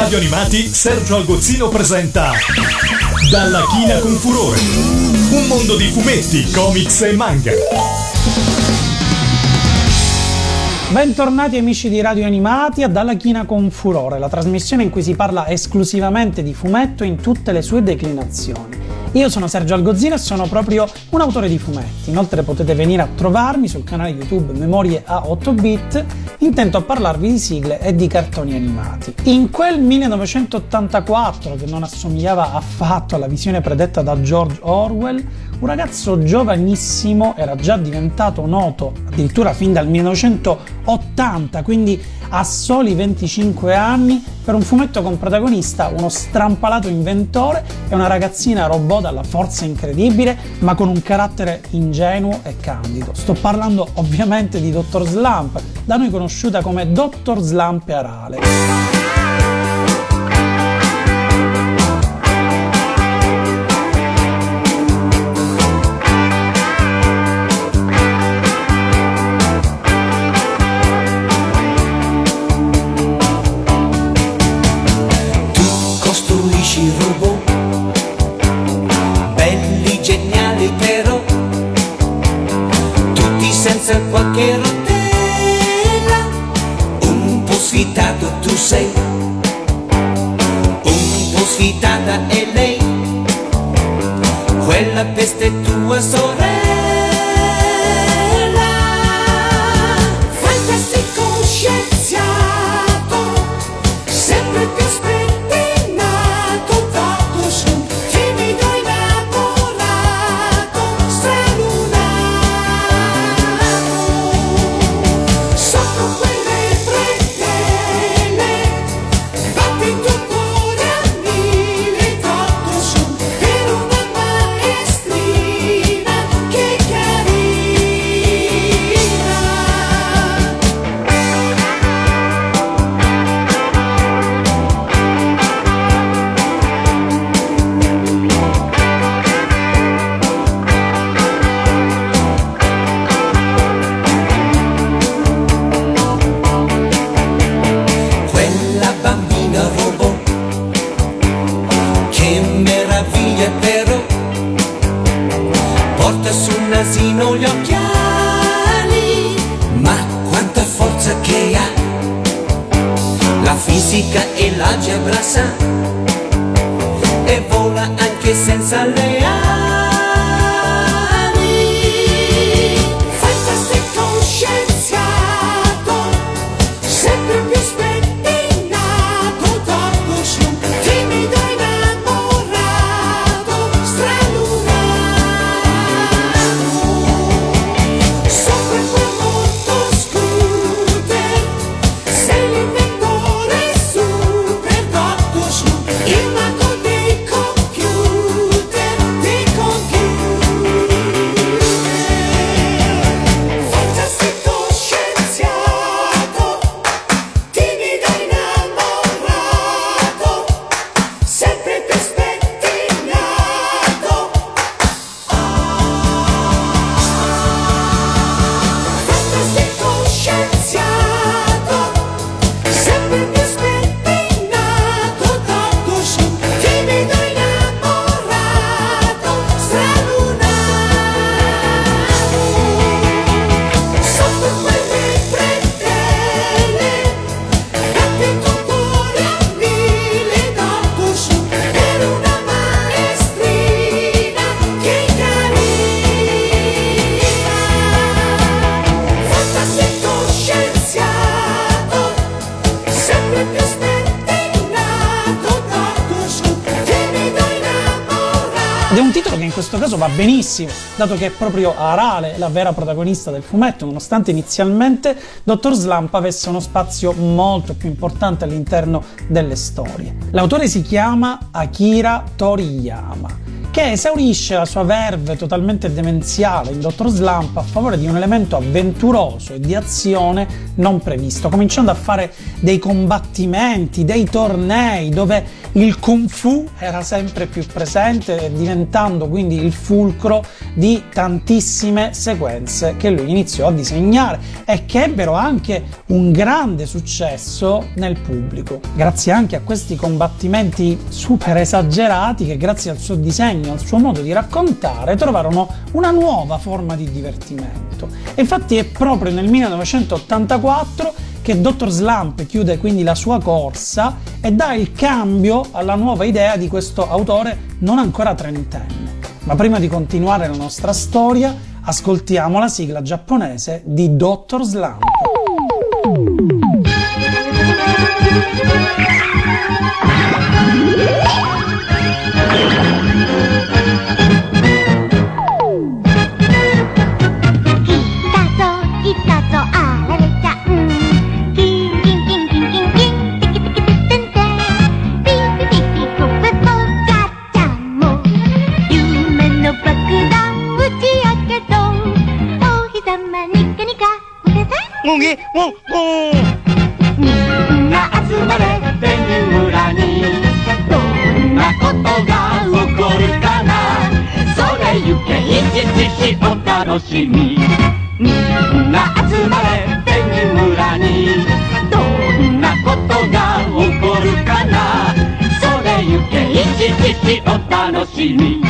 Radio Animati Sergio Algozzino presenta Dalla china con furore. Un mondo di fumetti, comics e manga. Bentornati amici di Radio Animati a Dalla China con Furore, la trasmissione in cui si parla esclusivamente di fumetto in tutte le sue declinazioni. Io sono Sergio Algozzino e sono proprio un autore di fumetti. Inoltre potete venire a trovarmi sul canale YouTube Memorie a 8 bit, intento a parlarvi di sigle e di cartoni animati. In quel 1984, che non assomigliava affatto alla visione predetta da George Orwell, un ragazzo giovanissimo era già diventato noto addirittura fin dal 1980, quindi a soli 25 anni, per un fumetto con protagonista uno strampalato inventore e una ragazzina robot dalla forza incredibile, ma con un carattere ingenuo e candido. Sto parlando ovviamente di Dr. Slump, da noi conosciuta come Dr. Slump Arale. Va benissimo, dato che è proprio Arale la vera protagonista del fumetto, nonostante inizialmente Dr. Slump avesse uno spazio molto più importante all'interno delle storie. L'autore si chiama Akira Toriyama che esaurisce la sua verve totalmente demenziale in Dottor Slump a favore di un elemento avventuroso e di azione non previsto, cominciando a fare dei combattimenti, dei tornei dove il kung fu era sempre più presente, diventando quindi il fulcro di tantissime sequenze che lui iniziò a disegnare e che ebbero anche un grande successo nel pubblico. Grazie anche a questi combattimenti super esagerati che grazie al suo disegno, al suo modo di raccontare, trovarono una nuova forma di divertimento. E infatti è proprio nel 1984 che Dr. Slump chiude quindi la sua corsa e dà il cambio alla nuova idea di questo autore non ancora trentenne. Ma prima di continuare la nostra storia, ascoltiamo la sigla giapponese di Dr. Slump. Ngungi, ngung, ngung. みんな集まれベニューに。どんなことがおこるかな？それゆけいちちしおのしみ。みんなあつまれベニむらに。どんなことがおこるかな？それゆけいちちしおのしみ。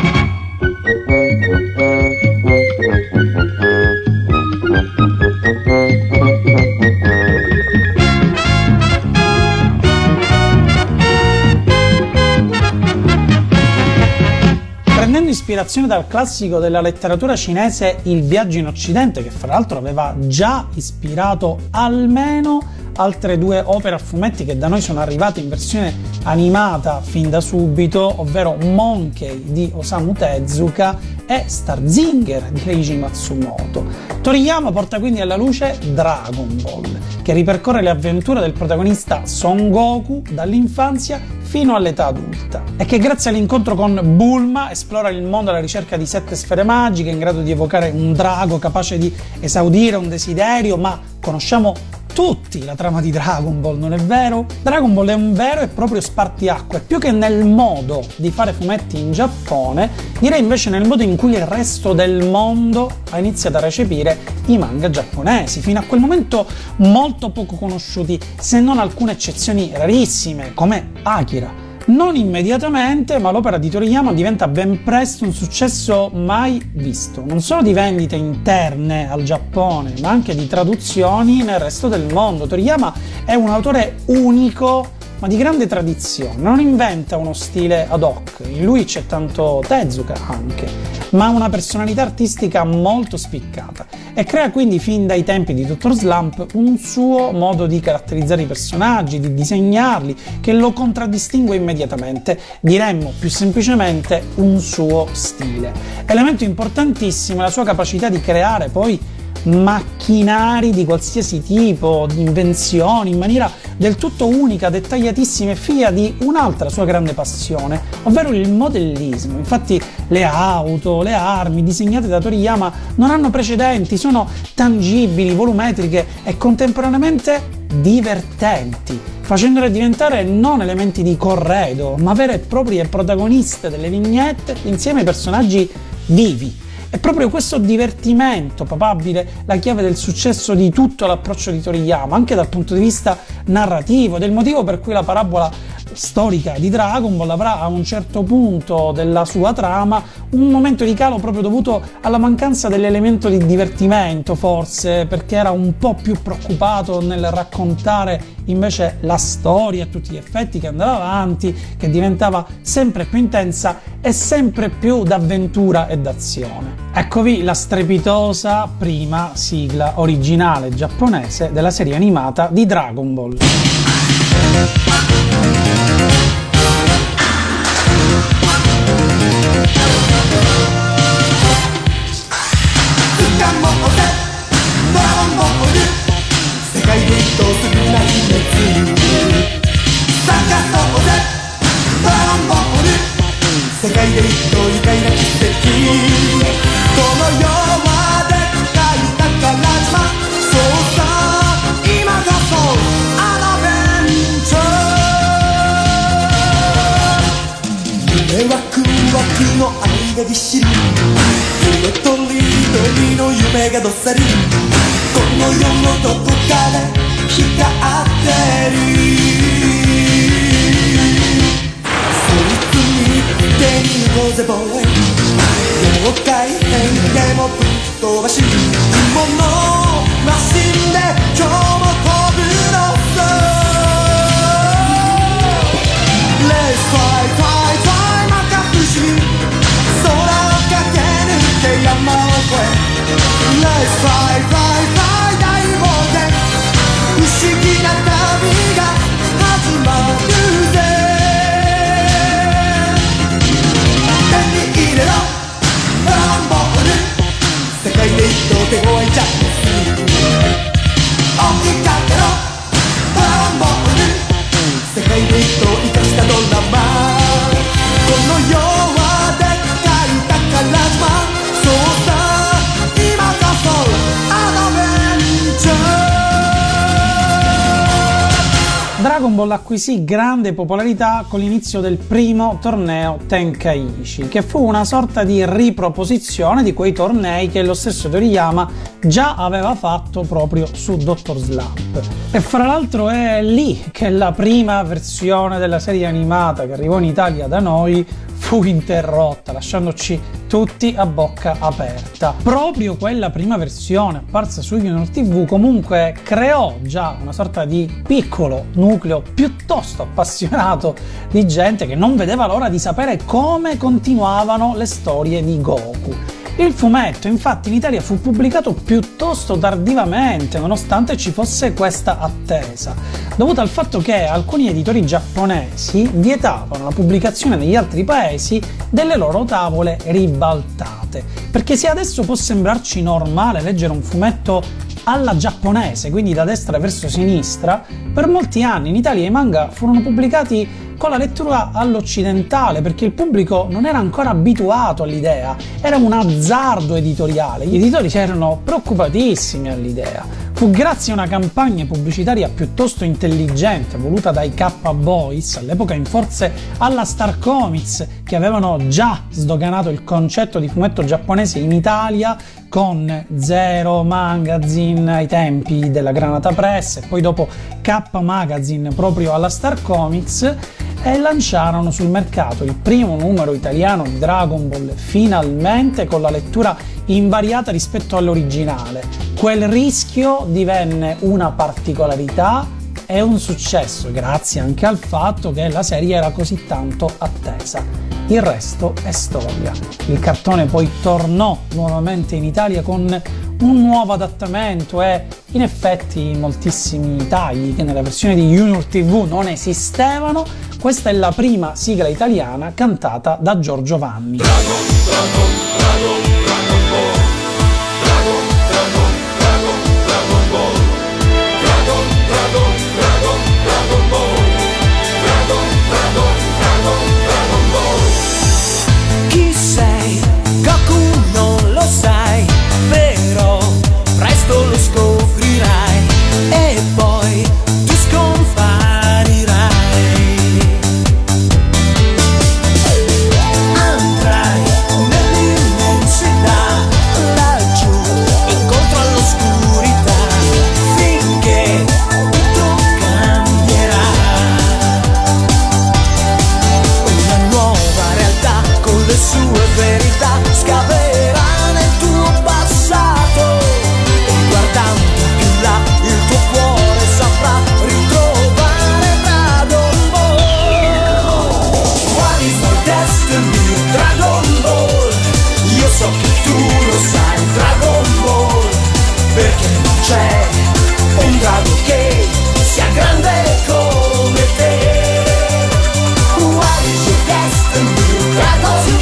Ispirazione dal classico della letteratura cinese Il viaggio in Occidente, che fra l'altro aveva già ispirato almeno altre due opere a fumetti che da noi sono arrivate in versione animata fin da subito, ovvero Monkey di Osamu Tezuka e Starzinger di Reiji Matsumoto. Toriyama porta quindi alla luce Dragon Ball, che ripercorre le avventure del protagonista Son Goku dall'infanzia fino all'età adulta e che grazie all'incontro con Bulma esplora il mondo alla ricerca di sette sfere magiche in grado di evocare un drago capace di esaudire un desiderio, ma conosciamo tutti la trama di Dragon Ball, non è vero? Dragon Ball è un vero e proprio spartiacque, più che nel modo di fare fumetti in Giappone, direi invece nel modo in cui il resto del mondo ha iniziato a recepire i manga giapponesi, fino a quel momento molto poco conosciuti, se non alcune eccezioni rarissime, come Akira non immediatamente, ma l'opera di Toriyama diventa ben presto un successo mai visto, non solo di vendite interne al Giappone, ma anche di traduzioni nel resto del mondo. Toriyama è un autore unico ma di grande tradizione, non inventa uno stile ad hoc, in lui c'è tanto Tezuka anche, ma una personalità artistica molto spiccata e crea quindi fin dai tempi di Dr. Slump un suo modo di caratterizzare i personaggi, di disegnarli, che lo contraddistingue immediatamente, diremmo più semplicemente un suo stile. Elemento importantissimo è la sua capacità di creare poi macchinari di qualsiasi tipo, di invenzioni, in maniera del tutto unica, dettagliatissima e figlia di un'altra sua grande passione, ovvero il modellismo. Infatti le auto, le armi disegnate da Toriyama non hanno precedenti, sono tangibili, volumetriche e contemporaneamente divertenti, facendole diventare non elementi di corredo, ma vere e proprie protagoniste delle vignette insieme ai personaggi vivi è proprio questo divertimento papabile la chiave del successo di tutto l'approccio di Toriyama, anche dal punto di vista narrativo, del motivo per cui la parabola storica di Dragon Ball avrà a un certo punto della sua trama un momento di calo proprio dovuto alla mancanza dell'elemento di divertimento, forse perché era un po' più preoccupato nel raccontare invece la storia a tutti gli effetti che andava avanti, che diventava sempre più intensa e sempre più d'avventura e d'azione. Eccovi la strepitosa prima sigla originale giapponese della serie animata di Dragon Ball. でもぶっ飛ばし雲のマシンでお手か世界にと生かしたドラマ Dragon acquisì grande popolarità con l'inizio del primo torneo Tenkaichi, che fu una sorta di riproposizione di quei tornei che lo stesso Toriyama già aveva fatto proprio su Dr. Slump. E fra l'altro è lì che la prima versione della serie animata che arrivò in Italia da noi fu interrotta, lasciandoci tutti a bocca aperta. Proprio quella prima versione apparsa su Junior TV comunque creò già una sorta di piccolo nucleo piuttosto appassionato di gente che non vedeva l'ora di sapere come continuavano le storie di Goku. Il fumetto infatti in Italia fu pubblicato piuttosto tardivamente, nonostante ci fosse questa attesa, dovuto al fatto che alcuni editori giapponesi vietavano la pubblicazione negli altri paesi delle loro tavole ribaltate. Perché se adesso può sembrarci normale leggere un fumetto alla giapponese, quindi da destra verso sinistra, per molti anni in Italia i manga furono pubblicati con la lettura all'occidentale perché il pubblico non era ancora abituato all'idea, era un azzardo editoriale, gli editori erano preoccupatissimi all'idea. Fu grazie a una campagna pubblicitaria piuttosto intelligente voluta dai K-Boys, all'epoca in forze alla Star Comics, che avevano già sdoganato il concetto di fumetto giapponese in Italia con Zero Magazine ai tempi della Granata Press e poi dopo K Magazine proprio alla Star Comics e lanciarono sul mercato il primo numero italiano di Dragon Ball finalmente con la lettura invariata rispetto all'originale. Quel rischio divenne una particolarità e un successo grazie anche al fatto che la serie era così tanto attesa. Il resto è storia. Il cartone poi tornò nuovamente in Italia con un nuovo adattamento e in effetti moltissimi tagli che nella versione di Junior TV non esistevano. Questa è la prima sigla italiana cantata da Giorgio Vanni. Chi Pra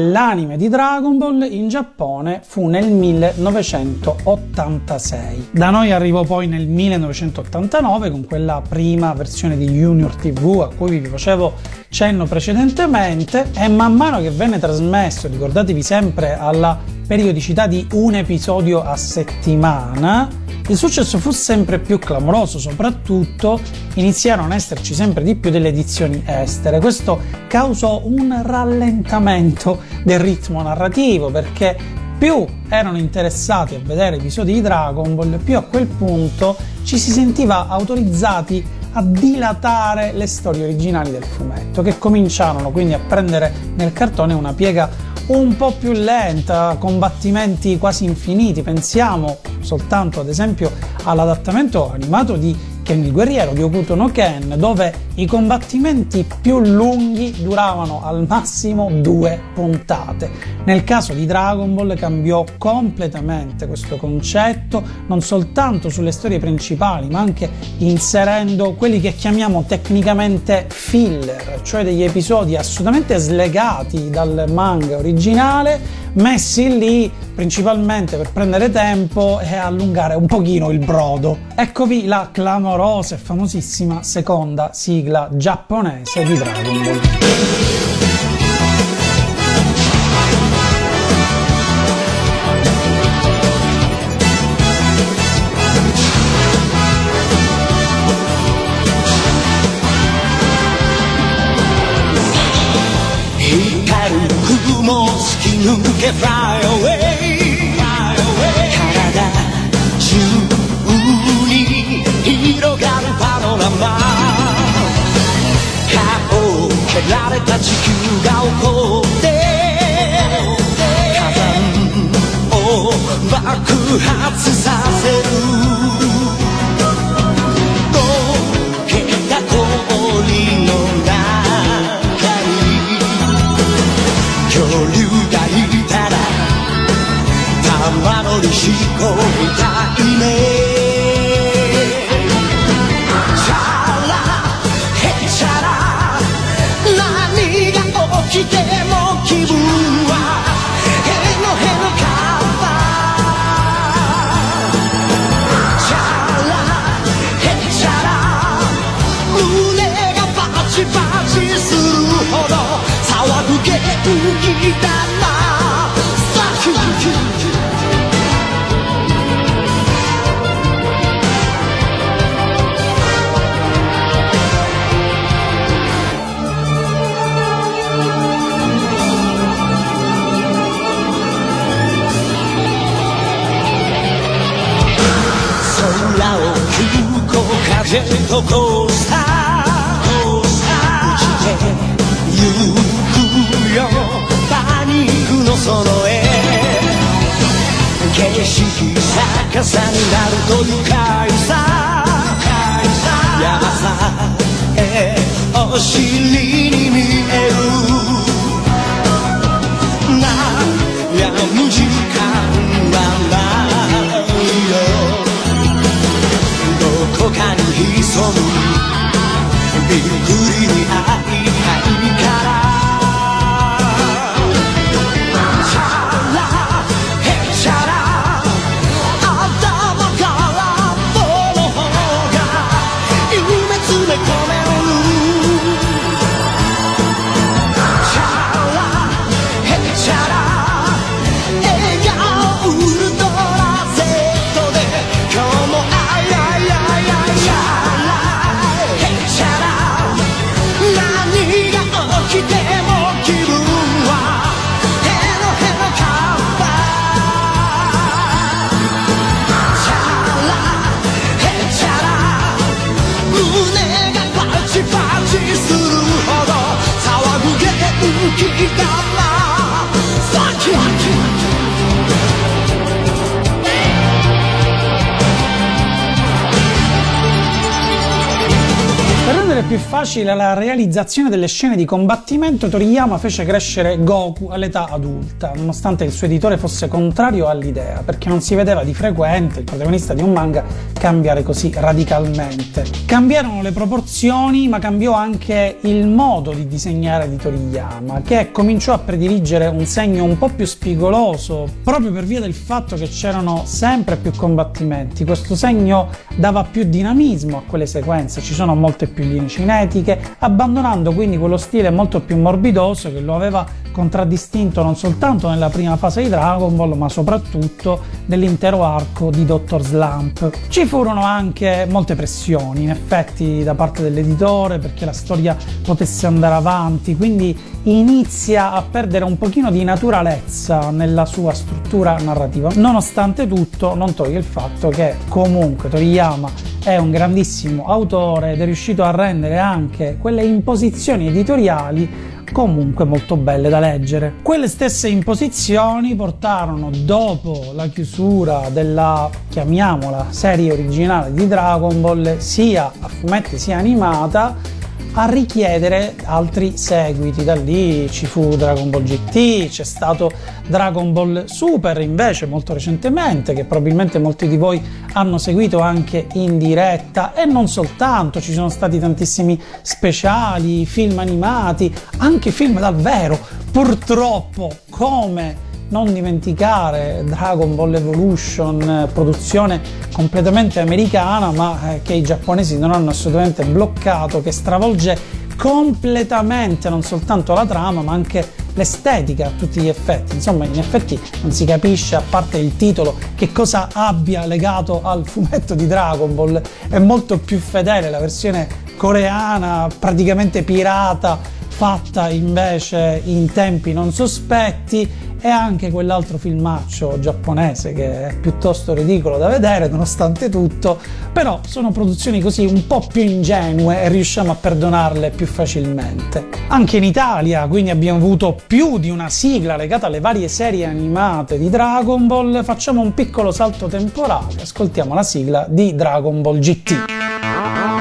dell'anime di Dragon Ball in Giappone fu nel 1986. Da noi arrivò poi nel 1989 con quella prima versione di Junior TV a cui vi facevo cenno precedentemente e man mano che venne trasmesso, ricordatevi sempre alla periodicità di un episodio a settimana, il successo fu sempre più clamoroso, soprattutto iniziarono a esserci sempre di più delle edizioni estere. Questo causò un rallentamento del ritmo narrativo perché più erano interessati a vedere episodi di Dragon Ball, più a quel punto ci si sentiva autorizzati a dilatare le storie originali del fumetto, che cominciarono quindi a prendere nel cartone una piega un po' più lenta, combattimenti quasi infiniti. Pensiamo soltanto ad esempio all'adattamento animato di Ken il guerriero di Okuto no Ken, dove i combattimenti più lunghi duravano al massimo due puntate. Nel caso di Dragon Ball cambiò completamente questo concetto, non soltanto sulle storie principali, ma anche inserendo quelli che chiamiamo tecnicamente filler, cioè degli episodi assolutamente slegati dal manga originale, messi lì principalmente per prendere tempo e allungare un pochino il brodo. Eccovi la clamorosa rumorosa e famosissima seconda sigla giapponese di Dragon Ball. Fly away 麦空を空港風とこうした。打ち手その絵景色逆さになると愉快さ山さえお尻に見える悩む時間胸がバチバチするほど騒ぐげ浮きが facile la realizzazione delle scene di combattimento, Toriyama fece crescere Goku all'età adulta, nonostante il suo editore fosse contrario all'idea, perché non si vedeva di frequente il protagonista di un manga cambiare così radicalmente. Cambiarono le proporzioni, ma cambiò anche il modo di disegnare di Toriyama, che cominciò a prediligere un segno un po' più spigoloso, proprio per via del fatto che c'erano sempre più combattimenti. Questo segno dava più dinamismo a quelle sequenze, ci sono molte più linee cinetiche, abbandonando quindi quello stile molto più morbidoso che lo aveva contraddistinto non soltanto nella prima fase di Dragon Ball, ma soprattutto nell'intero arco di Dr. Slump. Ci furono anche molte pressioni, in effetti, da parte dell'editore perché la storia potesse andare avanti, quindi inizia a perdere un pochino di naturalezza nella sua struttura narrativa. Nonostante tutto, non toglie il fatto che comunque Toriyama è un grandissimo autore ed è riuscito a rendere anche quelle imposizioni editoriali comunque molto belle da leggere. Quelle stesse imposizioni portarono dopo la chiusura della, chiamiamola, serie originale di Dragon Ball, sia a fumetti sia animata, a richiedere altri seguiti. Da lì ci fu Dragon Ball GT, c'è stato Dragon Ball Super invece molto recentemente, che probabilmente molti di voi hanno seguito anche in diretta e non soltanto, ci sono stati tantissimi speciali, film animati, anche film dal vero. Purtroppo, come non dimenticare Dragon Ball Evolution, produzione completamente americana, ma eh, che i giapponesi non hanno assolutamente bloccato, che stravolge completamente non soltanto la trama, ma anche l'estetica a tutti gli effetti. Insomma, in effetti non si capisce, a parte il titolo, che cosa abbia legato al fumetto di Dragon Ball. È molto più fedele la versione coreana, praticamente pirata, fatta invece in tempi non sospetti e anche quell'altro filmaccio giapponese che è piuttosto ridicolo da vedere nonostante tutto, però sono produzioni così un po' più ingenue e riusciamo a perdonarle più facilmente. Anche in Italia quindi abbiamo avuto più di una sigla legata alle varie serie animate di Dragon Ball, facciamo un piccolo salto temporale, ascoltiamo la sigla di Dragon Ball GT.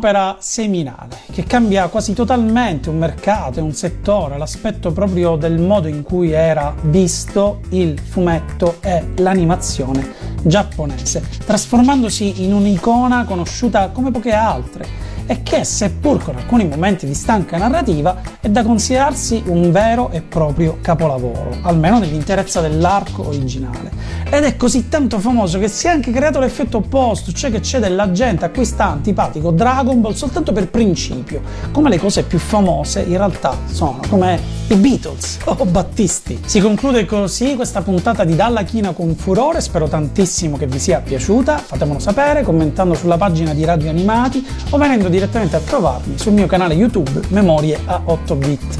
Un'opera seminale che cambia quasi totalmente un mercato e un settore, l'aspetto proprio del modo in cui era visto il fumetto e l'animazione giapponese, trasformandosi in un'icona conosciuta come poche altre e che, seppur con alcuni momenti di stanca narrativa, è da considerarsi un vero e proprio capolavoro, almeno nell'interezza dell'arco originale. Ed è così tanto famoso che si è anche creato l'effetto opposto, cioè che c'è della gente a cui sta antipatico Dragon Ball soltanto per principio, come le cose più famose in realtà sono, come i Beatles o Battisti. Si conclude così questa puntata di Dalla China con furore, spero tantissimo che vi sia piaciuta, fatemelo sapere commentando sulla pagina di Radio Animati o venendo direttamente a trovarmi sul mio canale YouTube Memorie a 8 bit.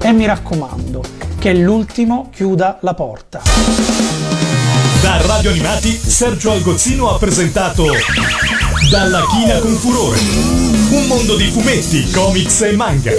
E mi raccomando, che l'ultimo chiuda la porta. Da Radio Animati, Sergio Algozzino ha presentato Dalla China con Furore. Un mondo di fumetti, comics e manga.